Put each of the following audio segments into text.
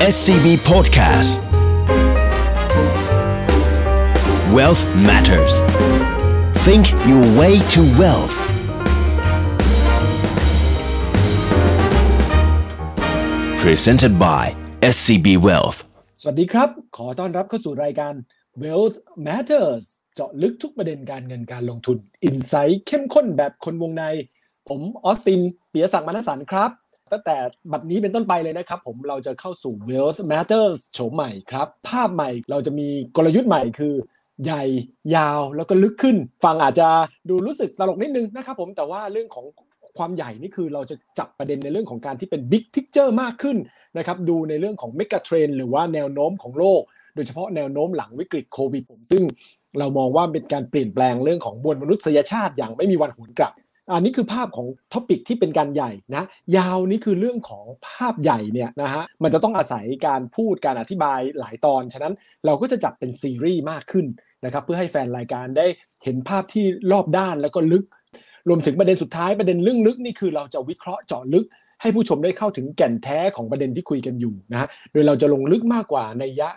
SCB Podcast Wealth Matters Think your way to wealth Presented by SCB Wealth สวัสดีครับ ขอต้อนรับเข้าสู่รายการ Wealth Matters เจาะลึกทุกประเด็นการเงินการลงทุนอินไซต์เข้มข้นแบบคนวงใน ผมออสตินเปียศักดิ์มณสันครับ ตั้งแต่บัดนี้เป็นต้นไปเลยนะครับ ผมเราจะเข้าสู่ Wealth Matters โฉมใหม่ครับ ภาพใหม่เราจะมีกลยุทธ์ใหม่คือ ใหญ่ยาวแล้วก็ลึกขึ้น ฟังอาจจะดูรู้สึกตลกนิดนึงนะครับผมแต่ว่าเรื่องของความใหญ่นี่คือเราจะจับประเด็นในเรื่องของการที่เป็น Big Picture มากขึ้นนะครับดูในเรื่องของ Mega Trend หรือว่าแนวโน้มของโลก โดยเฉพาะแนวโน้มหลังวิกฤตโควิดผมซึ่งเรามองว่าเป็นการเปลี่ยนแปลงเรื่องของมวลมนุษยชาติอย่างไม่มีวันหวนกลับ อันนี้คือภาพของท็อปิกที่เป็นการใหญ่นะยาวนี่คือเรื่องของภาพใหญ่เนี่ยนะฮะมันจะต้องอาศัยการพูดการอธิบายหลายตอน ฉะนั้นเราก็จะจับเป็นซีรีส์มากขึ้นนะครับเพื่อให้แฟนรายการได้เห็นภาพที่รอบด้านแล้วก็ลึก รวมถึงประเด็นสุดท้ายประเด็นเรื่องลึกนี่คือเราจะวิเคราะห์เจาะลึก ให้ผู้ชมได้เข้าถึงแก่นแท้ของประเด็นที่คุยกันอยู่นะฮะโดยเราจะลงลึกมากกว่าในยะ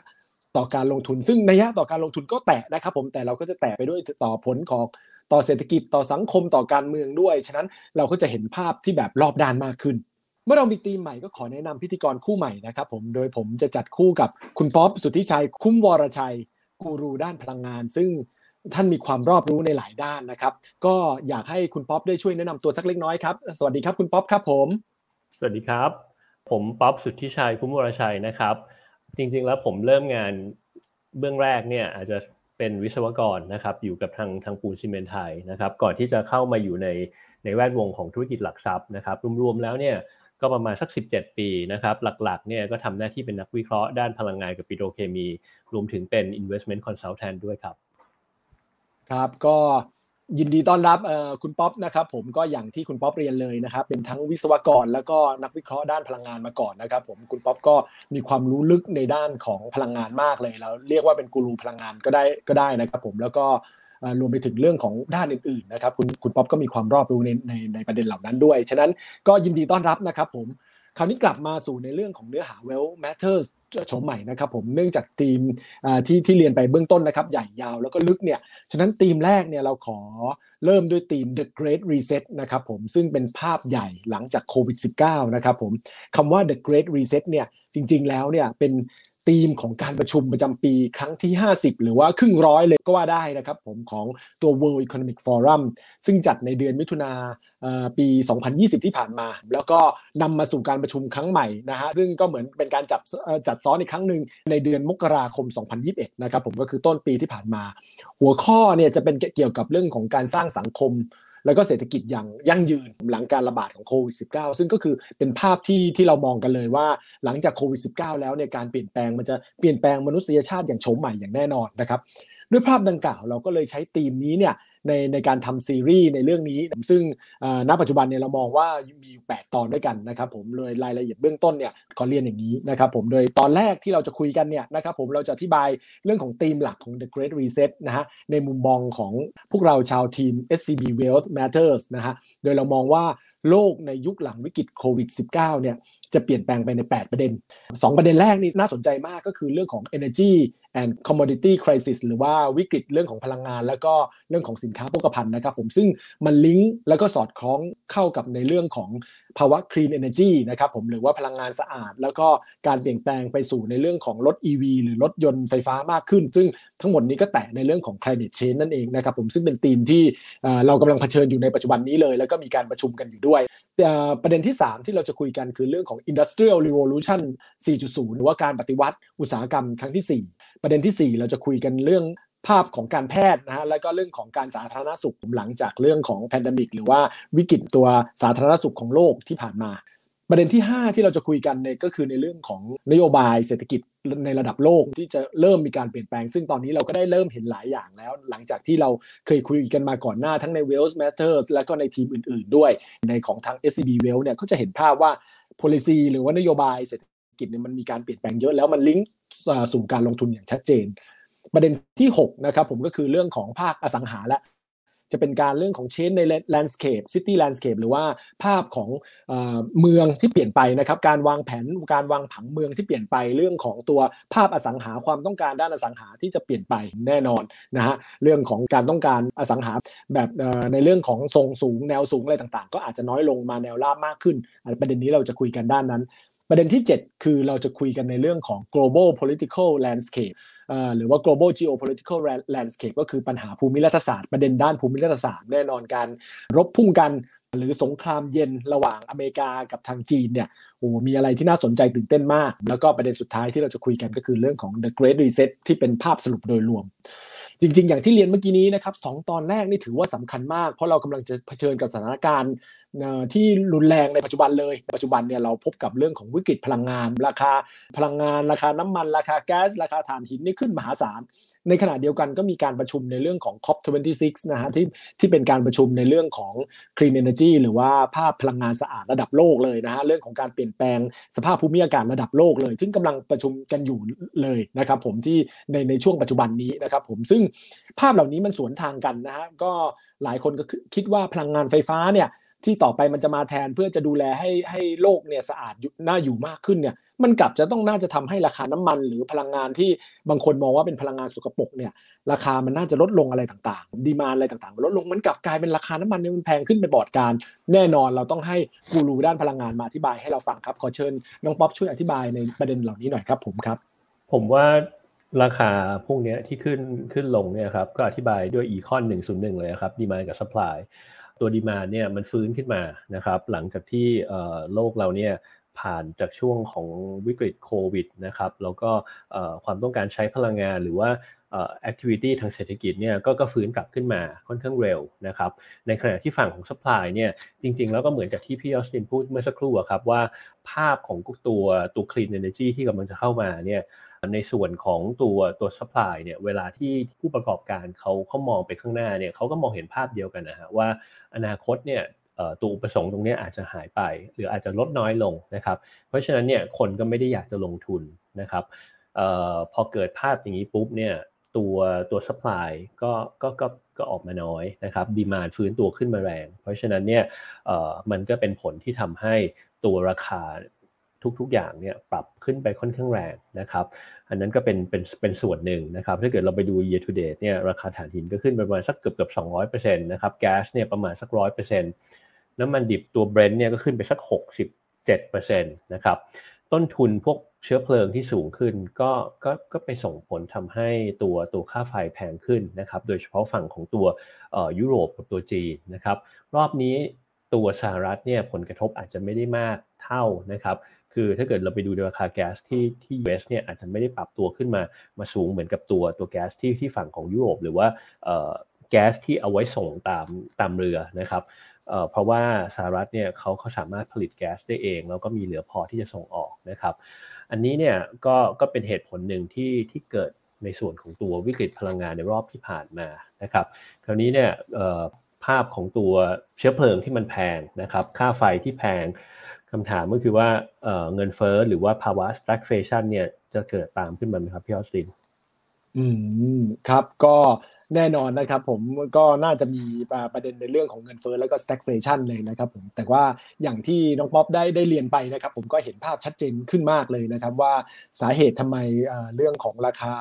ต่อการลงทุน ซึ่งในยะต่อการลงทุนก็แตะนะครับผมแต่เราก็จะแตะไปด้วยต่อผลของ ต่อเศรษฐกิจต่อสังคมต่อการเมืองด้วย ฉะนั้นเราก็จะเห็นภาพที่แบบรอบด้านมากขึ้น เมื่อเรามีธีมใหม่ก็ขอแนะนำพิธีกรคู่ใหม่นะครับผมโดยผมจะจัดคู่กับคุณป๊อปสุทธิชัย คุ้มวรชัย กูรูด้านพลังงาน ซึ่งท่านมีความรอบรู้ในหลายด้านนะครับ ก็อยากให้คุณป๊อปได้ช่วยแนะนำตัวสักเล็กน้อยครับสวัสดีครับคุณป๊อปครับผม สวัสดีครับ ผมป๊อปสุทธิชัยคุ้มวรชัยนะครับ จริงๆแล้วผมเริ่มงานเบื้องแรกเนี่ยอาจจะ เป็นวิศวกรนะครับอยู่กับทางทางปูนซิเมนต์ไทยนะครับก่อนที่จะเข้ามาอยู่ในในแวดวงของธุรกิจหลักทรัพย์นะครับรวมๆแล้วเนี่ยก็ประมาณสัก 17 ปีนะครับหลักๆเนี่ยก็ทำหน้าที่เป็นนักวิเคราะห์ด้านพลังงานกับปิโตรเคมี รวมถึงเป็น investment consultant ด้วยครับ ครับก็ ยินดีต้อนรับคุณป๊อปนะครับผมก็อย่างที่คุณป๊อปเรียนเลยนะครับเป็นทั้งวิศวกรแล้วก็นักวิเคราะห์ด้านพลังงานมาก่อนนะครับผมคุณป๊อปก็มีความรู้ลึกในด้านของพลังงานมากเลยแล้วเรียกว่าเป็นกูรูพลังงานก็ได้ก็ได้นะครับผมแล้วก็รวมไปถึงเรื่องของด้านอื่นๆนะครับคุณคุณป๊อปก็มีความรอบรู้ในในในประเด็นเหล่านั้นด้วย ฉะนั้นก็ยินดีต้อนรับนะครับผม คราวนี้กลับมาสู่ในเรื่องของเนื้อหา well matters โฉมใหม่นะครับผมเนื่องจากทีมที่ที่เรียนไปเบื้องต้นนะครับ ใหญ่ยาวแล้วก็ลึกเนี่ยฉะนั้นทีมแรกเนี่ยเราขอเริ่มด้วยทีม the great reset นะครับผมซึ่งเป็นภาพใหญ่หลังจากโควิด -19 นะครับผมคำว่า the great reset เนี่ยจริงๆแล้วเนี่ยเป็น ธีมของการประชุมประจำปีครั้งที่ 50 หรือว่าครึ่งร้อยเลยก็ว่าได้นะครับผมของตัว World Economic Forum ซึ่งจัดในเดือนมิถุนาปี 2020 ที่ผ่านมา แล้วก็นำมาสู่การประชุมครั้งใหม่นะฮะซึ่งก็เหมือนเป็นการจับจัดซ้อนอีกครั้งหนึ่งในเดือนมกราคม 2021 นะครับผมก็คือต้นปีที่ผ่านมา หัวข้อเนี่ยจะเป็นเกี่ยวกับเรื่องของการสร้างสังคม แล้วก็เศรษฐกิจอย่างยั่งยืนหลังการระบาดของโควิด -19 ซึ่งก็คือเป็นภาพที่ที่เรามองกันเลยว่า หลังจากโควิด -19 แล้วเนี่ยการเปลี่ยนแปลงมันจะเปลี่ยนแปลงมนุษยชาติอย่างโฉมใหม่อย่างแน่นอนนะครับด้วยภาพดังกล่าวเราก็เลยใช้ธีมนี้เนี่ย ในในการทำซีรีส์ในเรื่องนี้ ซึ่งณปัจจุบันเนี่ยเรามองว่ามี 8 ตอนด้วยกันนะครับผมเลยรายละเอียดเบื้องต้นเนี่ยขอเรียนอย่างนี้นะครับผมโดยตอนแรกที่เราจะคุยกันเนี่ยนะครับผมเราจะอธิบายเรื่องของธีมหลักของ The Great Reset นะฮะในมุมมองของพวกเราชาวทีม SCB Wealth Matters นะฮะโดยเรามองว่าโลกในยุคหลังวิกฤตโควิด -19 เนี่ย จะเปลี่ยนแปลงไปใน 8 ประเด็น 2 ประเด็นแรกนี่น่าสนใจมากก็คือเรื่องของ energy and commodity crisis หรือว่าวิกฤตเรื่องของพลังงาน แล้วก็เรื่องของสินค้าโภคภัณฑ์นะครับผมซึ่งมันลิงก์แล้วก็สอดคล้องเข้ากับในเรื่องของ ภาวะ clean energy นะครับผมหรือว่าพลังงานสะอาด แล้วก็การเปลี่ยนแปลงไปสู่ในเรื่องของรถ EV หรือรถยนต์ไฟฟ้ามากขึ้น ซึ่งทั้งหมดนี้ก็แตะในเรื่องของ climate change นั่นเองนะครับผมซึ่งเป็นธีมที่เรากำลังเผชิญอยู่ในปัจจุบันนี้เลย แล้วก็มีการประชุมกันอยู่ด้วยประเด็นที่ 3 ที่เราจะคุยกันคือเรื่องของ industrial revolution 4.0 หรือว่าการปฏิวัติอุตสาหกรรมครั้งที่ 4 ประเด็นที่ 4 เราจะคุยกันเรื่อง ภาพของการแพทย์นะฮะแล้วก็เรื่องของการสาธารณสุขหลังจากเรื่องของแพนดมิกหรือว่าวิกฤตตัวสาธารณสุขของโลกที่ผ่านมา ประเด็นที่ 5 ที่เราจะคุยกันเนี่ยก็คือในเรื่องของนโยบายเศรษฐกิจในระดับโลกที่จะเริ่มมีการเปลี่ยนแปลง ซึ่งตอนนี้เราก็ได้เริ่มเห็นหลายอย่างแล้ว หลังจากที่เราเคยคุยกันมาก่อนหน้าทั้งใน Wealth Matters และก็ในทีมอื่น ๆ ด้วย ในของทาง SCB Wealth เนี่ยก็จะเห็นภาพว่า policy หรือว่านโยบายเศรษฐกิจเนี่ยมันมีการเปลี่ยนแปลงเยอะแล้วมันลิงก์สู่การลงทุนอย่างชัดเจน ประเด็นที่6นะครับผมก็คือเรื่องของภาคอสังหาและจะเป็นการเรื่องของ change ใน landscape city landscape หรือว่าภาพของเมืองที่เปลี่ยนไปนะครับ การวางแผนการวางผังเมืองที่เปลี่ยนไปเรื่องของตัวภาพอสังหาความต้องการด้านอสังหาที่จะเปลี่ยนไปแน่นอนนะฮะเรื่องของการต้องการอสังหาแบบในเรื่องของทรงสูงแนวสูงอะไรต่างๆ ก็อาจจะน้อยลงมาแนวราบมากขึ้น ประเด็นนี้เราจะคุยกันด้านนั้น ประเด็นที่ 7 คือเราจะคุยกันในเรื่องของ global political landscape หรือว่า global geopolitical landscape ก็คือปัญหาภูมิรัฐศาสตร์ประเด็นด้านภูมิรัฐศาสตร์แน่นอนการรบพุ่งกันหรือสงครามเย็นระหว่างอเมริกากับทางจีนเนี่ยโอ้มีอะไรที่น่าสนใจตื่นเต้นมาก แล้วก็ประเด็นสุดท้ายที่เราจะคุยกันก็คือเรื่องของ the great reset ที่เป็นภาพสรุปโดยรวม จริง ๆ อย่างที่เรียนเมื่อกี้นี้นะครับสตอนแรกนี่ถือว่าสำคัญมาก เพราะเรากำลังจะเผชิญกับสถานการณ์ที่รุนแรงในปัจจุบันเลยปัจจุบันเนี่ยเราพบกับเรื่องของวิกฤตพลังงาน ราคาพลังงาน ราคาน้ำมัน ราคาแก๊ส ราคาถ่านหินนี่ขึ้นมหาศาล ในขณะเดียวกันก็มีการประชุมในเรื่องของ COP26 นะฮะที่ที่เป็นการประชุมในเรื่องของ clean energy หรือว่าภาพพลังงานสะอาดระดับโลกเลยนะฮะเรื่องของการเปลี่ยนแปลงสภาพภูมิอากาศระดับโลกเลย ซึ่งกำลังประชุมกันอยู่เลยนะครับผมที่ในในช่วงปัจจุบันนี้นะครับผมซึ่งภาพเหล่านี้มันสวนทางกันนะฮะก็หลายคนก็คิดว่าพลังงานไฟฟ้าเนี่ยที่ต่อไปมันจะมาแทนเพื่อจะดูแลให้ให้โลกเนี่ยสะอาดน่าอยู่มากขึ้นเนี่ยมันกลับจะต้องน่าจะทำให้ราคาน้ำมัน หรือพลังงานที่บางคนมองว่าเป็นพลังงานสกปรกเนี่ยราคามันน่าจะลดลงอะไรต่างๆ demand อะไรต่างๆ ลดลงมันกลับกลายเป็นราคาน้ำมันเนี่ยมันแพงขึ้นไปบอดการ แน่นอนเราต้องให้กูรูด้านพลังงานมาอธิบายให้เราฟังครับขอเชิญน้องป๊อปช่วยอธิบายในประเด็นเหล่านี้หน่อยครับผมครับ ผมว่า ราคาพวกนี้ที่ขึ้นขึ้นลงเนี่ยครับก็อธิบายด้วย Econ หนึ่งศูนย์หนึ่งเลยครับ demand กับ supply ตัว demand เนี่ยมันฟื้นขึ้นมานะครับหลังจากที่โลกเราเนี่ยผ่านจากช่วงของวิกฤตโควิดนะครับแล้วก็ความต้องการใช้พลังงานหรือว่าแอคทิวิตี้ทางเศรษฐกิจเนี่ยก็ก็ฟื้นกลับขึ้นมาค่อนข้างเร็วนะครับในขณะที่ฝั่งของ supply เนี่ยจริงๆ แล้วก็เหมือนกับที่พี่ออสตินพูดเมื่อสักครู่ครับว่าภาพของตัวตัว clean energy ที่กำลังจะเข้ามาเนี่ย ในส่วนของตัวตัว supply เนี่ยเวลาที่ผู้ประกอบการเขาเขามองไปข้างหน้าเนี่ยเขาก็มองเห็นภาพเดียวกันนะฮะว่าอนาคตเนี่ยตัวอุปสงค์ตรงนี้อาจจะหายไป หรืออาจจะลดน้อยลงนะครับ เพราะฉะนั้นเนี่ยคนก็ไม่ได้อยากจะลงทุนนะครับออพอเกิดภาพอย่างนี้ปุ๊บเนี่ยตัวตัว supply ก็ก็ก็ก็ออกมาน้อยนะครับดีมานฟื้นตัวขึ้นมาแรง เพราะฉะนั้นเนี่ยมันก็เป็นผลที่ทำให้ตัวราคา ทุกๆอย่างเนี่ยปรับขึ้นไปค่อนข้างแรงนะครับ อันนั้นก็เป็นเป็นเป็นส่วนหนึ่งนะครับ ถ้าเกิดเราไปดู year to date เนี่ยราคาถ่านหินก็ขึ้นประมาณสักเกือบเกือบสองร้อยเปอร์เซ็นต์นะครับแก๊สเนี่ยประมาณสักร้อยเปอร์เซ็นต์น้ำมันดิบตัวเบรนท์เนี่ยก็ขึ้นไปสักหกสิบเจ็ดเปอร์เซ็นต์นะครับต้นทุนพวกเชื้อเพลิงที่สูงขึ้นก็ก็ก็ไปส่งผลทำให้ตัวตัวค่าไฟแพงขึ้นนะครับ โดยเฉพาะฝั่งของตัวยุโรปกับตัวจีนนะครับ รอบนี้ ตัวสหรัฐเนี่ยผลกระทบอาจจะไม่ได้มากเท่านะครับ คือถ้าเกิดเราไปดูราคาแก๊สที่ที่ US เนี่ยอาจจะไม่ได้ปรับตัวขึ้นมามาสูงเหมือนกับตัวตัวแก๊สที่ที่ฝั่งของยุโรปหรือว่าแก๊สที่เอาไว้ส่งตามตามเรือนะครับเพราะว่าสหรัฐเนี่ยเขาเขาสามารถผลิตแก๊สได้เอง แล้วก็มีเหลือพอที่จะส่งออกนะครับ อันนี้เนี่ยก็ก็เป็นเหตุผลหนึ่งที่ที่เกิดในส่วนของตัววิกฤตพลังงานในรอบที่ผ่านมานะครับ คราวนี้เนี่ย ภาพของตัวเชื้อเพลิงที่มันแพงนะครับ ค่าไฟที่แพงคำถามก็คือว่าเงินเฟ้อหรือว่าภาวะ stagflation เนี่ยจะเกิดตามขึ้นมาไหมครับพี่ออสติน อืมครับก็แน่นอนนะครับผมก็น่าจะมีประเด็นในเรื่องของเงินเฟ้อแล้วก็ stagflation เลยนะครับผมแต่ว่าอย่างที่น้องป๊อปได้ได้เรียนไปนะครับผมก็เห็นภาพชัดเจนขึ้นมากเลยนะครับว่าสาเหตุทำไมเรื่องของราคา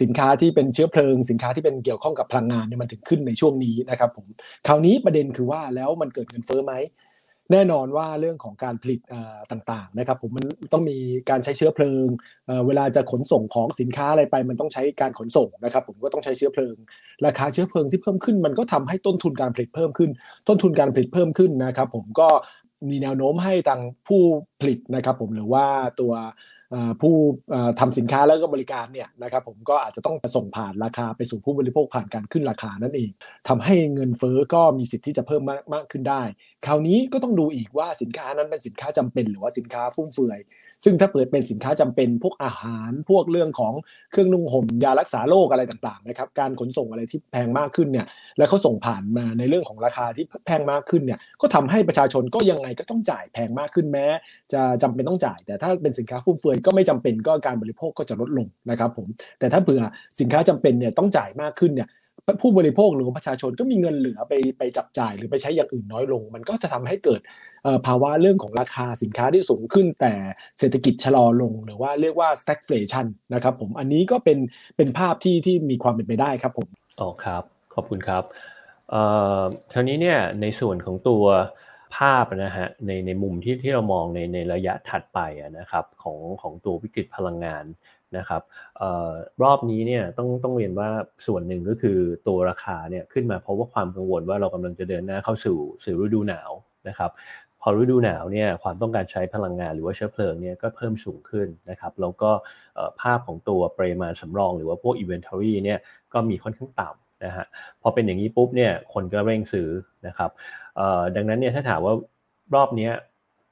สินค้าที่เป็นเชื้อเพลิง สินค้าที่เป็นเกี่ยวข้องกับพลังงานเนี่ยมันถึงขึ้นในช่วงนี้นะครับผมคราวนี้ประเด็นคือว่าแล้วมันเกิดเงินเฟ้อไหม แน่นอนว่าเรื่องของการผลิตต่างๆนะครับผมมันต้องมีการใช้เชื้อเพลิง เวลาจะขนส่งของสินค้าอะไรไป มันต้องใช้การขนส่งนะครับผมก็ต้องใช้เชื้อเพลิง ราคาเชื้อเพลิงที่เพิ่มขึ้น มันก็ทำให้ต้นทุนการผลิตเพิ่มขึ้น ต้นทุนการผลิตเพิ่มขึ้นนะครับผมก็มีแนวโน้มให้ทางผู้ผลิตนะครับผมหรือว่าตัวผู้ทำสินค้าแล้วก็บริการเนี่ยนะครับผมก็อาจจะต้องส่งผ่านราคาไปสู่ผู้บริโภคผ่านการขึ้นราคานั่นเองทำให้เงินเฟ้อก็มีสิทธิ์ที่จะเพิ่มมากมากขึ้นได้ คราวนี้ก็ต้องดูอีกว่าสินค้านั้นเป็นสินค้าจำเป็น หรือว่าสินค้าฟุ่มเฟือย ซึ่งถ้าเปิดเป็นสินค้าจำเป็นพวกอาหารพวกเรื่องของเครื่องนุ่งห่มยารักษาโรคอะไรต่างๆนะครับการขนส่งอะไรที่แพงมากขึ้นเนี่ยแล้วเขาส่งผ่านมาในเรื่องของราคาที่แพงมากขึ้นเนี่ยก็ทำให้ประชาชนก็ยังไงก็ต้องจ่ายแพงมากขึ้นแม้ จะจำเป็นต้องจ่าย แต่ถ้าเป็นสินค้าฟุ่มเฟือยก็ไม่จำเป็นก็การบริโภคก็จะลดลงนะครับผมแต่ถ้าเผื่อสินค้าจำเป็นเนี่ยต้องจ่ายมากขึ้นเนี่ย ผู้บริโภคหรือประชาชนก็มีเงินเหลือไปไปจับจ่ายหรือไปใช้อย่างอื่นน้อยลง มันก็จะทำให้เกิดภาวะเรื่องของราคาสินค้าที่สูงขึ้น แต่เศรษฐกิจชะลอลง หรือว่าเรียกว่า stagflation นะครับผมอันนี้ก็เป็นเป็นภาพที่ที่มีความเป็นไปได้ครับผมอ๋อครับขอบคุณครับเอ่อทีนี้เนี่ยในส่วนของตัวภาพนะฮะในในมุมที่ที่เรามองในในระยะถัดไปนะครับของของตัววิกฤตพลังงาน นะครับออรอบนี้เนี่ยต้องต้องเรียนว่าส่วนหนึ่งก็คือตัวราคาเนี่ยขึ้นมาเพราะว่าความกังวลว่าเรากำลังจะเดินหน้าเข้าสู่สู่ฤดูหนาวนะครับพอฤดูหนาวเนี่ยความต้องการใช้พลังงานหรือว่าเชื้อเพลิงเนี่ยก็เพิ่มสูงขึ้นนะครับแล้วก็ภาพของตัวปริมาณสำรองหรือว่าพวก inventory เนี่ยก็มีค่อนข้างต่ำนะฮะพอเป็นอย่างนี้ปุ๊บเนี่ยคนก็เร่งซื้อนะครับดังนั้นเนี่ยถ้าถามว่ารอบนี้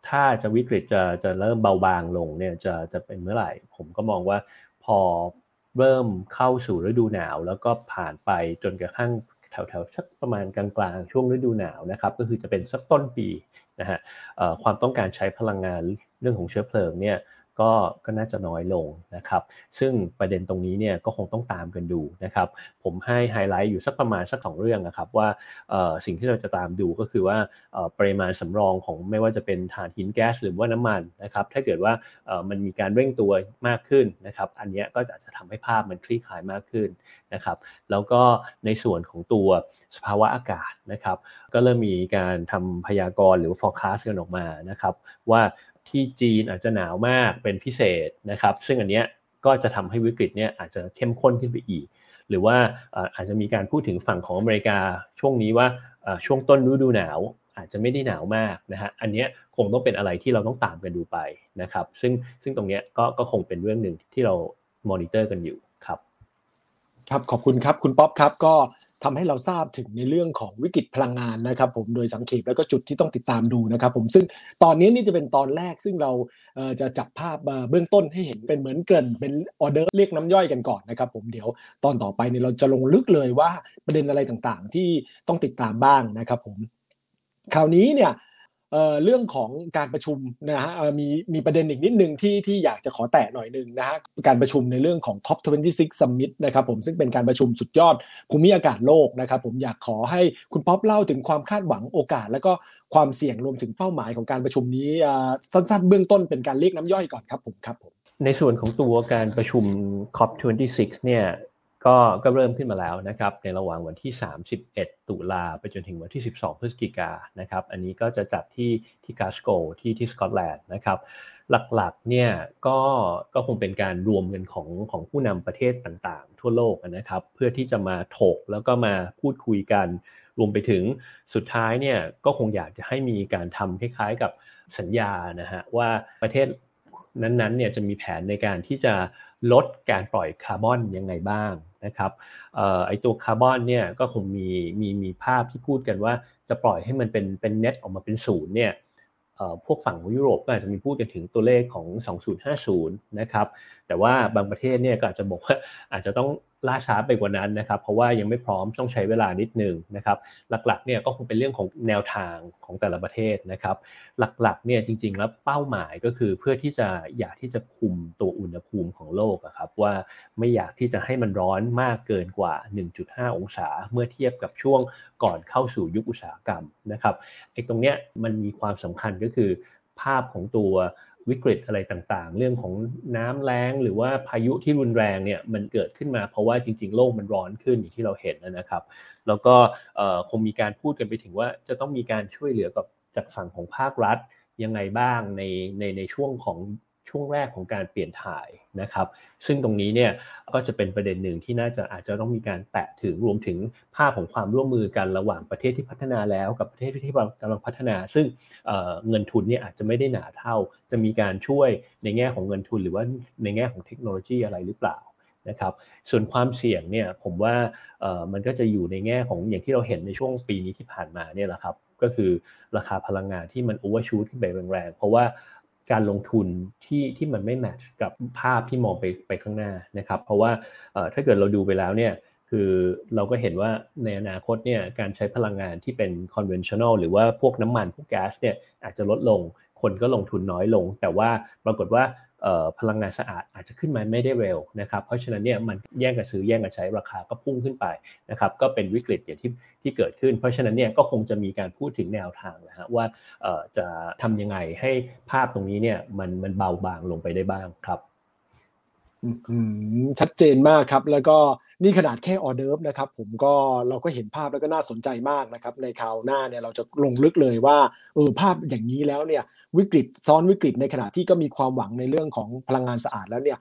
ถ้าจะวิกฤตจะจะเริ่มเบาบางลงเนี่ยจะจะเป็นเมื่อไหร่ ผมก็มองว่าพอเริ่มเข้าสู่ฤดูหนาว แล้วก็ผ่านไปจนกระทั่งแถวๆสักประมาณกลางๆช่วงฤดูหนาวนะครับ ก็คือจะเป็นสักต้นปีนะฮะความต้องการใช้พลังงานเรื่องของเชื้อเพลิงเนี่ย ก็ก็น่าจะน้อยลงนะครับ ซึ่งประเด็นตรงนี้เนี่ยก็คงต้องตามกันดูนะครับ ผมให้ไฮไลท์อยู่สักประมาณสักสองเรื่องนะครับว่าสิ่งที่เราจะตามดูก็คือว่าปริมาณสำรองของไม่ว่าจะเป็นถ่านหินแก๊สหรือว่าน้ำมันนะครับ ถ้าเกิดว่ามันมีการเร่งตัวมากขึ้นนะครับ อันนี้ก็จะจะทำให้ภาพมันคลี่คลายมากขึ้นนะครับ แล้วก็ในส่วนของตัวสภาวะอากาศนะครับ ก็เริ่มมีการทำพยากรณ์หรือ forecast กันออกมานะครับว่า ที่จีนอาจจะหนาวมากเป็นพิเศษนะครับ ซึ่งอันเนี้ยก็จะทำให้วิกฤตเนี่ยอาจจะเข้มข้นขึ้นไปอีก หรือว่าอาจจะมีการพูดถึงฝั่งของอเมริกาช่วงนี้ว่าช่วงต้นฤดูหนาวอาจจะไม่ได้หนาวมากนะฮะอันนี้คงต้องเป็นอะไรที่เราต้องตามกันดูไปนะครับ ซึ่งซึ่งตรงนี้ก็ก็คงเป็นเรื่องหนึ่งที่เรามอนิเตอร์กันอยู่ ครับขอบคุณครับคุณป๊อปครับก็ทำให้เราทราบถึงในเรื่องของวิกฤตพลังงานนะครับผมโดยสังเกตแล้วก็จุดที่ต้องติดตามดูนะครับผมซึ่งตอนนี้นี่จะเป็นตอนแรกซึ่งเราจะจับภาพเบื้องต้นให้เห็นเป็นเหมือนเกินเป็นออเดอร์เรียกน้ำย่อยกันก่อนนะครับผมเดี๋ยวตอนต่อไปเนี่ยเราจะลงลึกเลยว่าประเด็นอะไรต่างๆ ที่ต้องติดตามบ้างนะครับผมคราวนี้เนี่ย เรื่องของการประชุมนะฮะมีมีประเด็นอีกนิดนึงที่ที่อยากจะขอแตะหน่อยหนึ่งนะฮะการประชุมในเรื่องของ COP26 Summit นะครับผมซึ่งเป็นการประชุมสุดยอดภูมิอากาศโลกนะครับผมอยากขอให้คุณป๊อปเล่าถึงความคาดหวังโอกาส และก็ความเสี่ยงรวมถึงเป้าหมายของการประชุมนี้สั้นๆเบื้องต้นเป็นการเรียกน้ำย่อยก่อนครับผมครับผมในส่วนของตัวการประชุม COP26 เนี่ย ก็ก็เริ่มขึ้นมาแล้วนะครับในระหว่างวันที่ 31 ตุลาไปจนถึงวันที่ 12 พฤศจิกานะครับอันนี้ก็จะจัดที่ที่กาสโกที่ที่สกอตแลนด์นะครับหลักๆเนี่ยก็ก็คงเป็นการรวมเงินของของผู้นำประเทศต่างๆ ทั่วโลกนะครับเพื่อที่จะมาถกแล้วก็มาพูดคุยกัน รวมไปถึงสุดท้ายเนี่ยก็คงอยากจะให้มีการทำคล้ายๆกับสัญญานะฮะว่าประเทศนั้นๆเนี่ยจะมีแผนในการที่จะลดการปล่อยคาร์บอนยังไงบ้าง นะครับไอตัวคาร์บอนเนี่ยก็คงมีมีมีภาพที่พูดกันว่าจะปล่อยให้มันเป็นเป็นเน็ตออกมาเป็นศูนย์เนี่ยพวกฝั่งยุโรปก็อาจจะมีพูดกันถึงตัวเลขของ 2050 นะครับ แต่ว่าบางประเทศเนี่ยก็อาจจะบอกว่าอาจจะต้องล่าช้าไปกว่านั้นนะครับ เพราะว่ายังไม่พร้อมต้องใช้เวลานิดนึงนะครับ หลักๆเนี่ยก็คงเป็นเรื่องของแนวทางของแต่ละประเทศนะครับ หลักๆเนี่ยจริง ๆ แล้วเป้าหมายก็คือเพื่อที่จะอยากที่จะคุมตัวอุณหภูมิของโลกครับว่าไม่อยากที่จะให้มันร้อนมากเกินกว่า 1.5 องศา เมื่อเทียบกับช่วงก่อนเข้าสู่ยุคอุตสาหกรรมนะครับไอ้ตรงเนี้ยมันมีความสำคัญก็คือภาพของตัว วิกฤตอะไรต่างๆ เรื่องของน้ำแรงหรือว่าพายุที่รุนแรงเนี่ยมันเกิดขึ้นมาเพราะว่าจริง ๆ โลกมันร้อนขึ้นอย่างที่เราเห็นนะครับ แล้วก็คงมีการพูดกันไปถึงว่าจะต้องมีการช่วยเหลือกับจากฝั่งของภาครัฐยังไงบ้างในในในช่วงของ ช่วงแรกของการเปลี่ยนถ่ายนะครับ ซึ่งตรงนี้เนี่ยก็จะเป็นประเด็นหนึ่งที่น่าจะอาจจะต้องมีการแตะถึงรวมถึงภาพของความร่วมมือกันระหว่างประเทศที่พัฒนาแล้วกับประเทศที่กำลังพัฒนา ซึ่งเงินทุนเนี่ยอาจจะไม่ได้หนาเท่า จะมีการช่วยในแง่ของเงินทุนหรือว่าในแง่ของเทคโนโลยีอะไรหรือเปล่านะครับส่วนความเสี่ยงเนี่ยผมว่ามันก็จะอยู่ในแง่ของอย่างที่เราเห็นในช่วงปีนี้ที่ผ่านมาเนี่ยแหละครับก็คือราคาพลังงานที่มันโอเวอร์ชูตขึ้นไปแรงๆ เพราะว่า การลงทุนที่ที่มันไม่แมทช์กับภาพที่มองไปไปข้างหน้านะครับ เพราะว่าถ้าเกิดเราดูไปแล้วเนี่ยคือเราก็เห็นว่าในอนาคตเนี่ยการใช้พลังงานที่เป็น conventional หรือว่าพวกน้ำมันพวกแก๊สเนี่ยอาจจะลดลงคนก็ลงทุนน้อยลง แต่ว่าปรากฏว่า พลังงานสะอาดอาจจะขึ้นมาไม่ได้เร็วนะครับเพราะฉะนั้นเนี่ยมันแย่งกันซื้อแย่งกันใช้ราคาก็พุ่งขึ้นไปนะครับก็เป็นวิกฤตอย่างที่ที่เกิดขึ้น เพราะฉะนั้นเนี่ยก็คงจะมีการพูดถึงแนวทางนะฮะว่าจะทำยังไงให้ภาพตรงนี้เนี่ยมันมันเบาบางลงไปได้บ้างครับชัดเจนมากครับ แล้วก็นี่ขนาดแค่ออเดิร์ฟนะครับ ผมก็เราก็เห็นภาพแล้วก็น่าสนใจมากนะครับ ในคราวหน้าเนี่ยเราจะลงลึกเลยว่าเออภาพอย่างนี้แล้วเนี่ยวิกฤตซ้อนวิกฤตในขณะที่ก็มีความหวังในเรื่องของพลังงานสะอาดแล้วเนี่ย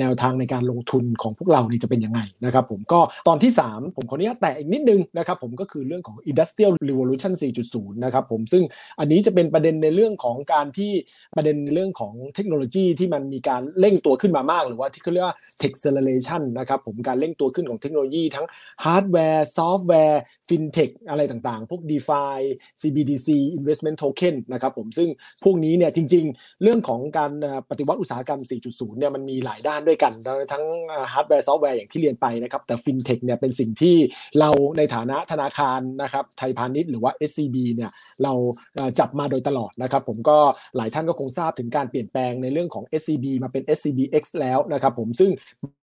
แนวทางในการลงทุนของพวกเรานี่จะเป็นยังไงนะครับผมก็ตอนที่ 3 ผมขออนุญาตแตะอีกนิดนึงนะครับผมก็คือเรื่องของ Industrial Revolution 4.0 นะครับผมซึ่งอันนี้จะเป็นประเด็นในเรื่องของการที่ประเด็นในเรื่องของเทคโนโลยีที่มันมีการเร่งตัวขึ้นมามาก หรือว่าที่เขาเรียกว่า Techceleration นะครับผมการเร่งตัวขึ้นของเทคโนโลยีทั้งฮาร์ดแวร์ซอฟต์แวร์ฟินเทคอะไรต่างๆ พวก DeFi CBDC Investment Token นะครับผมซึ่งพวกนี้เนี่ยจริง ๆ เรื่องของการปฏิวัติอุตสาหกรรม 4.0 เนี่ยมันมีหลายด้านด้วยกัน ทั้งฮาร์ดแวร์ซอฟต์แวร์อย่างที่เรียนไปนะครับ แต่ฟินเทคเนี่ยเป็นสิ่งที่เราในฐานะธนาคารนะครับไทยพาณิชย์หรือว่า SCB เนี่ยเราจับมาโดยตลอดนะครับ ผมก็หลายท่านก็คงทราบถึงการเปลี่ยนแปลงในเรื่องของ SCB มาเป็น SCBX แล้วนะครับผมซึ่ง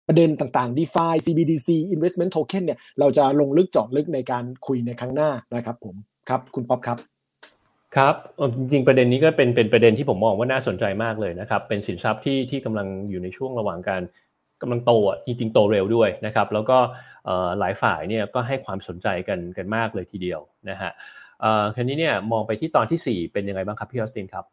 ประเด็นต่างๆ DeFi CBDC Investment Token เนี่ยเราจะลงลึกเจาะลึกในการคุยในครั้งหน้านะครับผมครับ คุณป๊อปครับ ครับจริงๆประเด็นนี้ก็เป็นเป็นประเด็นที่ผมมองว่าน่าสนใจมากเลยนะครับ เป็นสินทรัพย์ที่ที่กำลังอยู่ในช่วงระหว่างการกำลังโตจริงๆโตเร็วด้วยนะครับ แล้วก็หลายฝ่ายเนี่ยก็ให้ความสนใจกันกันมากเลยทีเดียวนะฮะคราวนี้เนี่ยมองไปที่ตอนที่ 4 เป็นยังไงบ้างครับพี่ออสตินครับ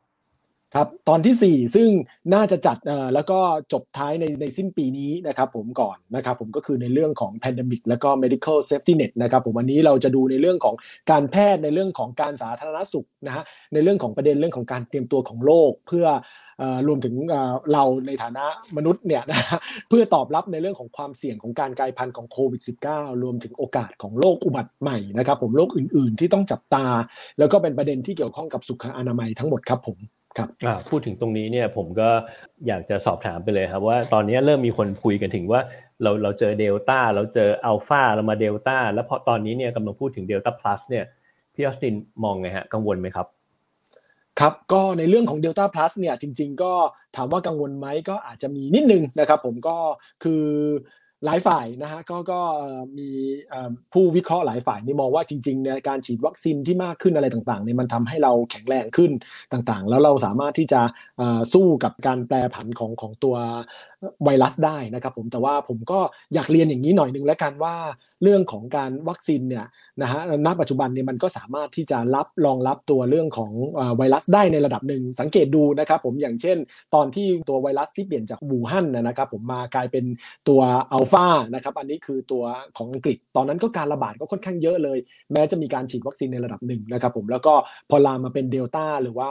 ครับตอนที่ 4 ซึ่งน่าจะจัดแล้วก็จบท้ายในในสิ้นปีนี้นะครับผมก่อนนะครับผมก็คือในเรื่องของ pandemic แล้วก็ medical safety net นะครับผมวันนี้เราจะดูในเรื่องของการแพทย์ในเรื่องของการสาธารณสุขนะฮะในเรื่องของประเด็นเรื่องของการเตรียมตัวของโลก เพื่อรวมถึงเราในฐานะมนุษย์เนี่ยนะเพื่อตอบรับในเรื่องของความเสี่ยงของการกลายพันธุ์ของโควิด -19 รวมถึงโอกาสของโรคอุบัติใหม่นะครับผมโรคอื่น ๆ ที่ต้องจับตา แล้วก็เป็นประเด็นที่เกี่ยวข้องกับสุขอนามัยทั้งหมดครับผม ครับพูดถึงตรงนี้เนี่ยผมก็อยากจะสอบถามไปเลยครับว่าตอนนี้เริ่มมีคนคุยกันถึงว่าเราเราเจอเดลต้าเราเจออัลฟาเรามาเดลต้าแล้วพอตอนนี้เนี่ยกำลังพูดถึงเดลต้าพลัสเนี่ยพี่ออสตินมองไงฮะกังวลไหมครับครับก็ในเรื่องของ Delta Plus เนี่ยจริง ๆ ก็ถามว่ากังวลไหมก็อาจจะมีนิดนึงนะครับผมก็คือ หลายฝ่ายนะฮะก็ก็มีผู้วิเคราะห์หลายฝ่ายนี่มองว่าจริงๆเนี่ยการฉีดวัคซีนที่มากขึ้นอะไรต่างๆเนี่ยมันทำให้เราแข็งแรงขึ้นต่างๆ แล้วเราสามารถที่จะสู้กับการแปรผันของของตัว ไวรัสได้นะครับผมแต่ว่าผมก็อยากเรียนอย่างนี้หน่อยนึงแล้วกันว่าเรื่องของการวัคซีนเนี่ยนะฮะณปัจจุบันเนี่ยมันก็สามารถที่จะรับรองรับตัวเรื่องของไวรัสได้ในระดับหนึ่งสังเกตดูนะครับผมอย่างเช่น ตอนที่ตัวไวรัสที่เปลี่ยนจากวูฮั่นนะครับผมมากลายเป็นตัวอัลฟานะครับอันนี้คือตัวของอังกฤษ ตอนนั้นก็การระบาดก็ค่อนข้างเยอะเลย แม้จะมีการฉีดวัคซีนในระดับหนึ่งนะครับผมแล้วก็พอลามมาเป็นเดลต้าหรือว่า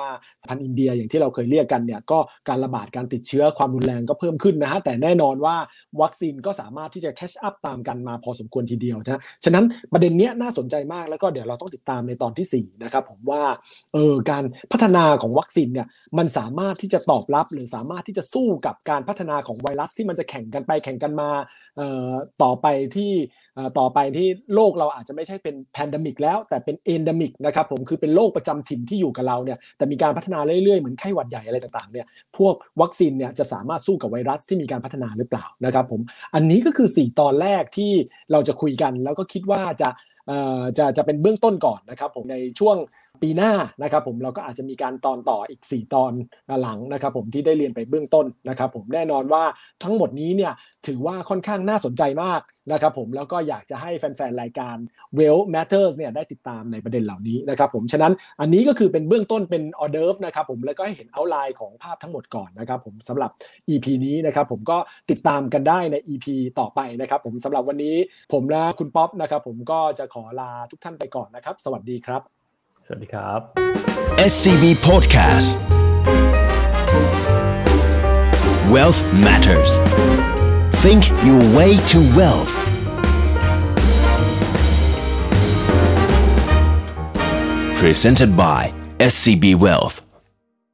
พันธ์อินเดียอย่างที่เราเคยเรียกกันเนี่ยก็การระบาดการติดเชื้อความรุนแรงก็เพิ่มขึ้นนะฮะแต่แน่นอนว่าวัคซีนก็สามารถที่จะ catch up ตามกันมาพอสมควรทีเดียวนะฉะนั้นประเด็นเนี้ยน่าสนใจมากแล้วก็เดี๋ยวเราต้องติดตามในตอนที่4นะครับผมว่าเออการพัฒนาของวัคซีนเนี่ยมันสามารถที่จะตอบรับหรือสามารถที่จะสู้กับการพัฒนาของไวรัสที่มันจะแข่งกันไปแข่งกันมาเอ่อต่อไปที่ต่อไปที่โลกเราอาจจะไม่ใช่เป็น pandemic แล้ว แต่เป็น endemic นะครับผมคือเป็นโรคประจำถิ่นที่อยู่กับเราเนี่ยแต่มีการพัฒนาเรื่อยๆเหมือนไข้หวัดใหญ่อะไรต่างๆเนี่ยพวกวัคซีนเนี่ยจะสามารถสู้กับไวรัสที่มีการพัฒนาหรือเปล่านะครับผมอันนี้ก็คือ 4 ตอนแรกที่เราจะคุยกัน แล้วก็คิดว่าจะจะจะเป็นเบื้องต้นก่อนนะครับผมในช่วง ปีหน้านะครับผมเราก็อาจจะมีการตอนต่ออีก 4 ตอนหลังนะครับผมที่ได้เรียนไปเบื้องต้นนะครับผมแน่นอนว่าทั้งหมดนี้เนี่ยถือว่าค่อนข้างน่าสนใจมากนะครับผมแล้วก็อยากจะให้แฟนๆ รายการ Well Matters เนี่ยได้ติดตามในประเด็นเหล่านี้นะครับผมฉะนั้นอันนี้ก็คือเป็นเบื้องต้นเป็นออเดิร์ฟนะครับผมแล้วก็ให้เห็นเอาไลน์ของภาพทั้งหมดก่อนนะครับผมสำหรับ EP นี้นะครับผมก็ติดตามกันได้ใน EP ต่อไปนะครับผมสำหรับวันนี้ผมและคุณป๊อปนะครับผมก็จะขอลาทุกท่านไปก่อนนะครับ สวัสดีครับ สวัสดีครับ SCB Podcast Wealth Matters Think your way to wealth Presented by SCB Wealth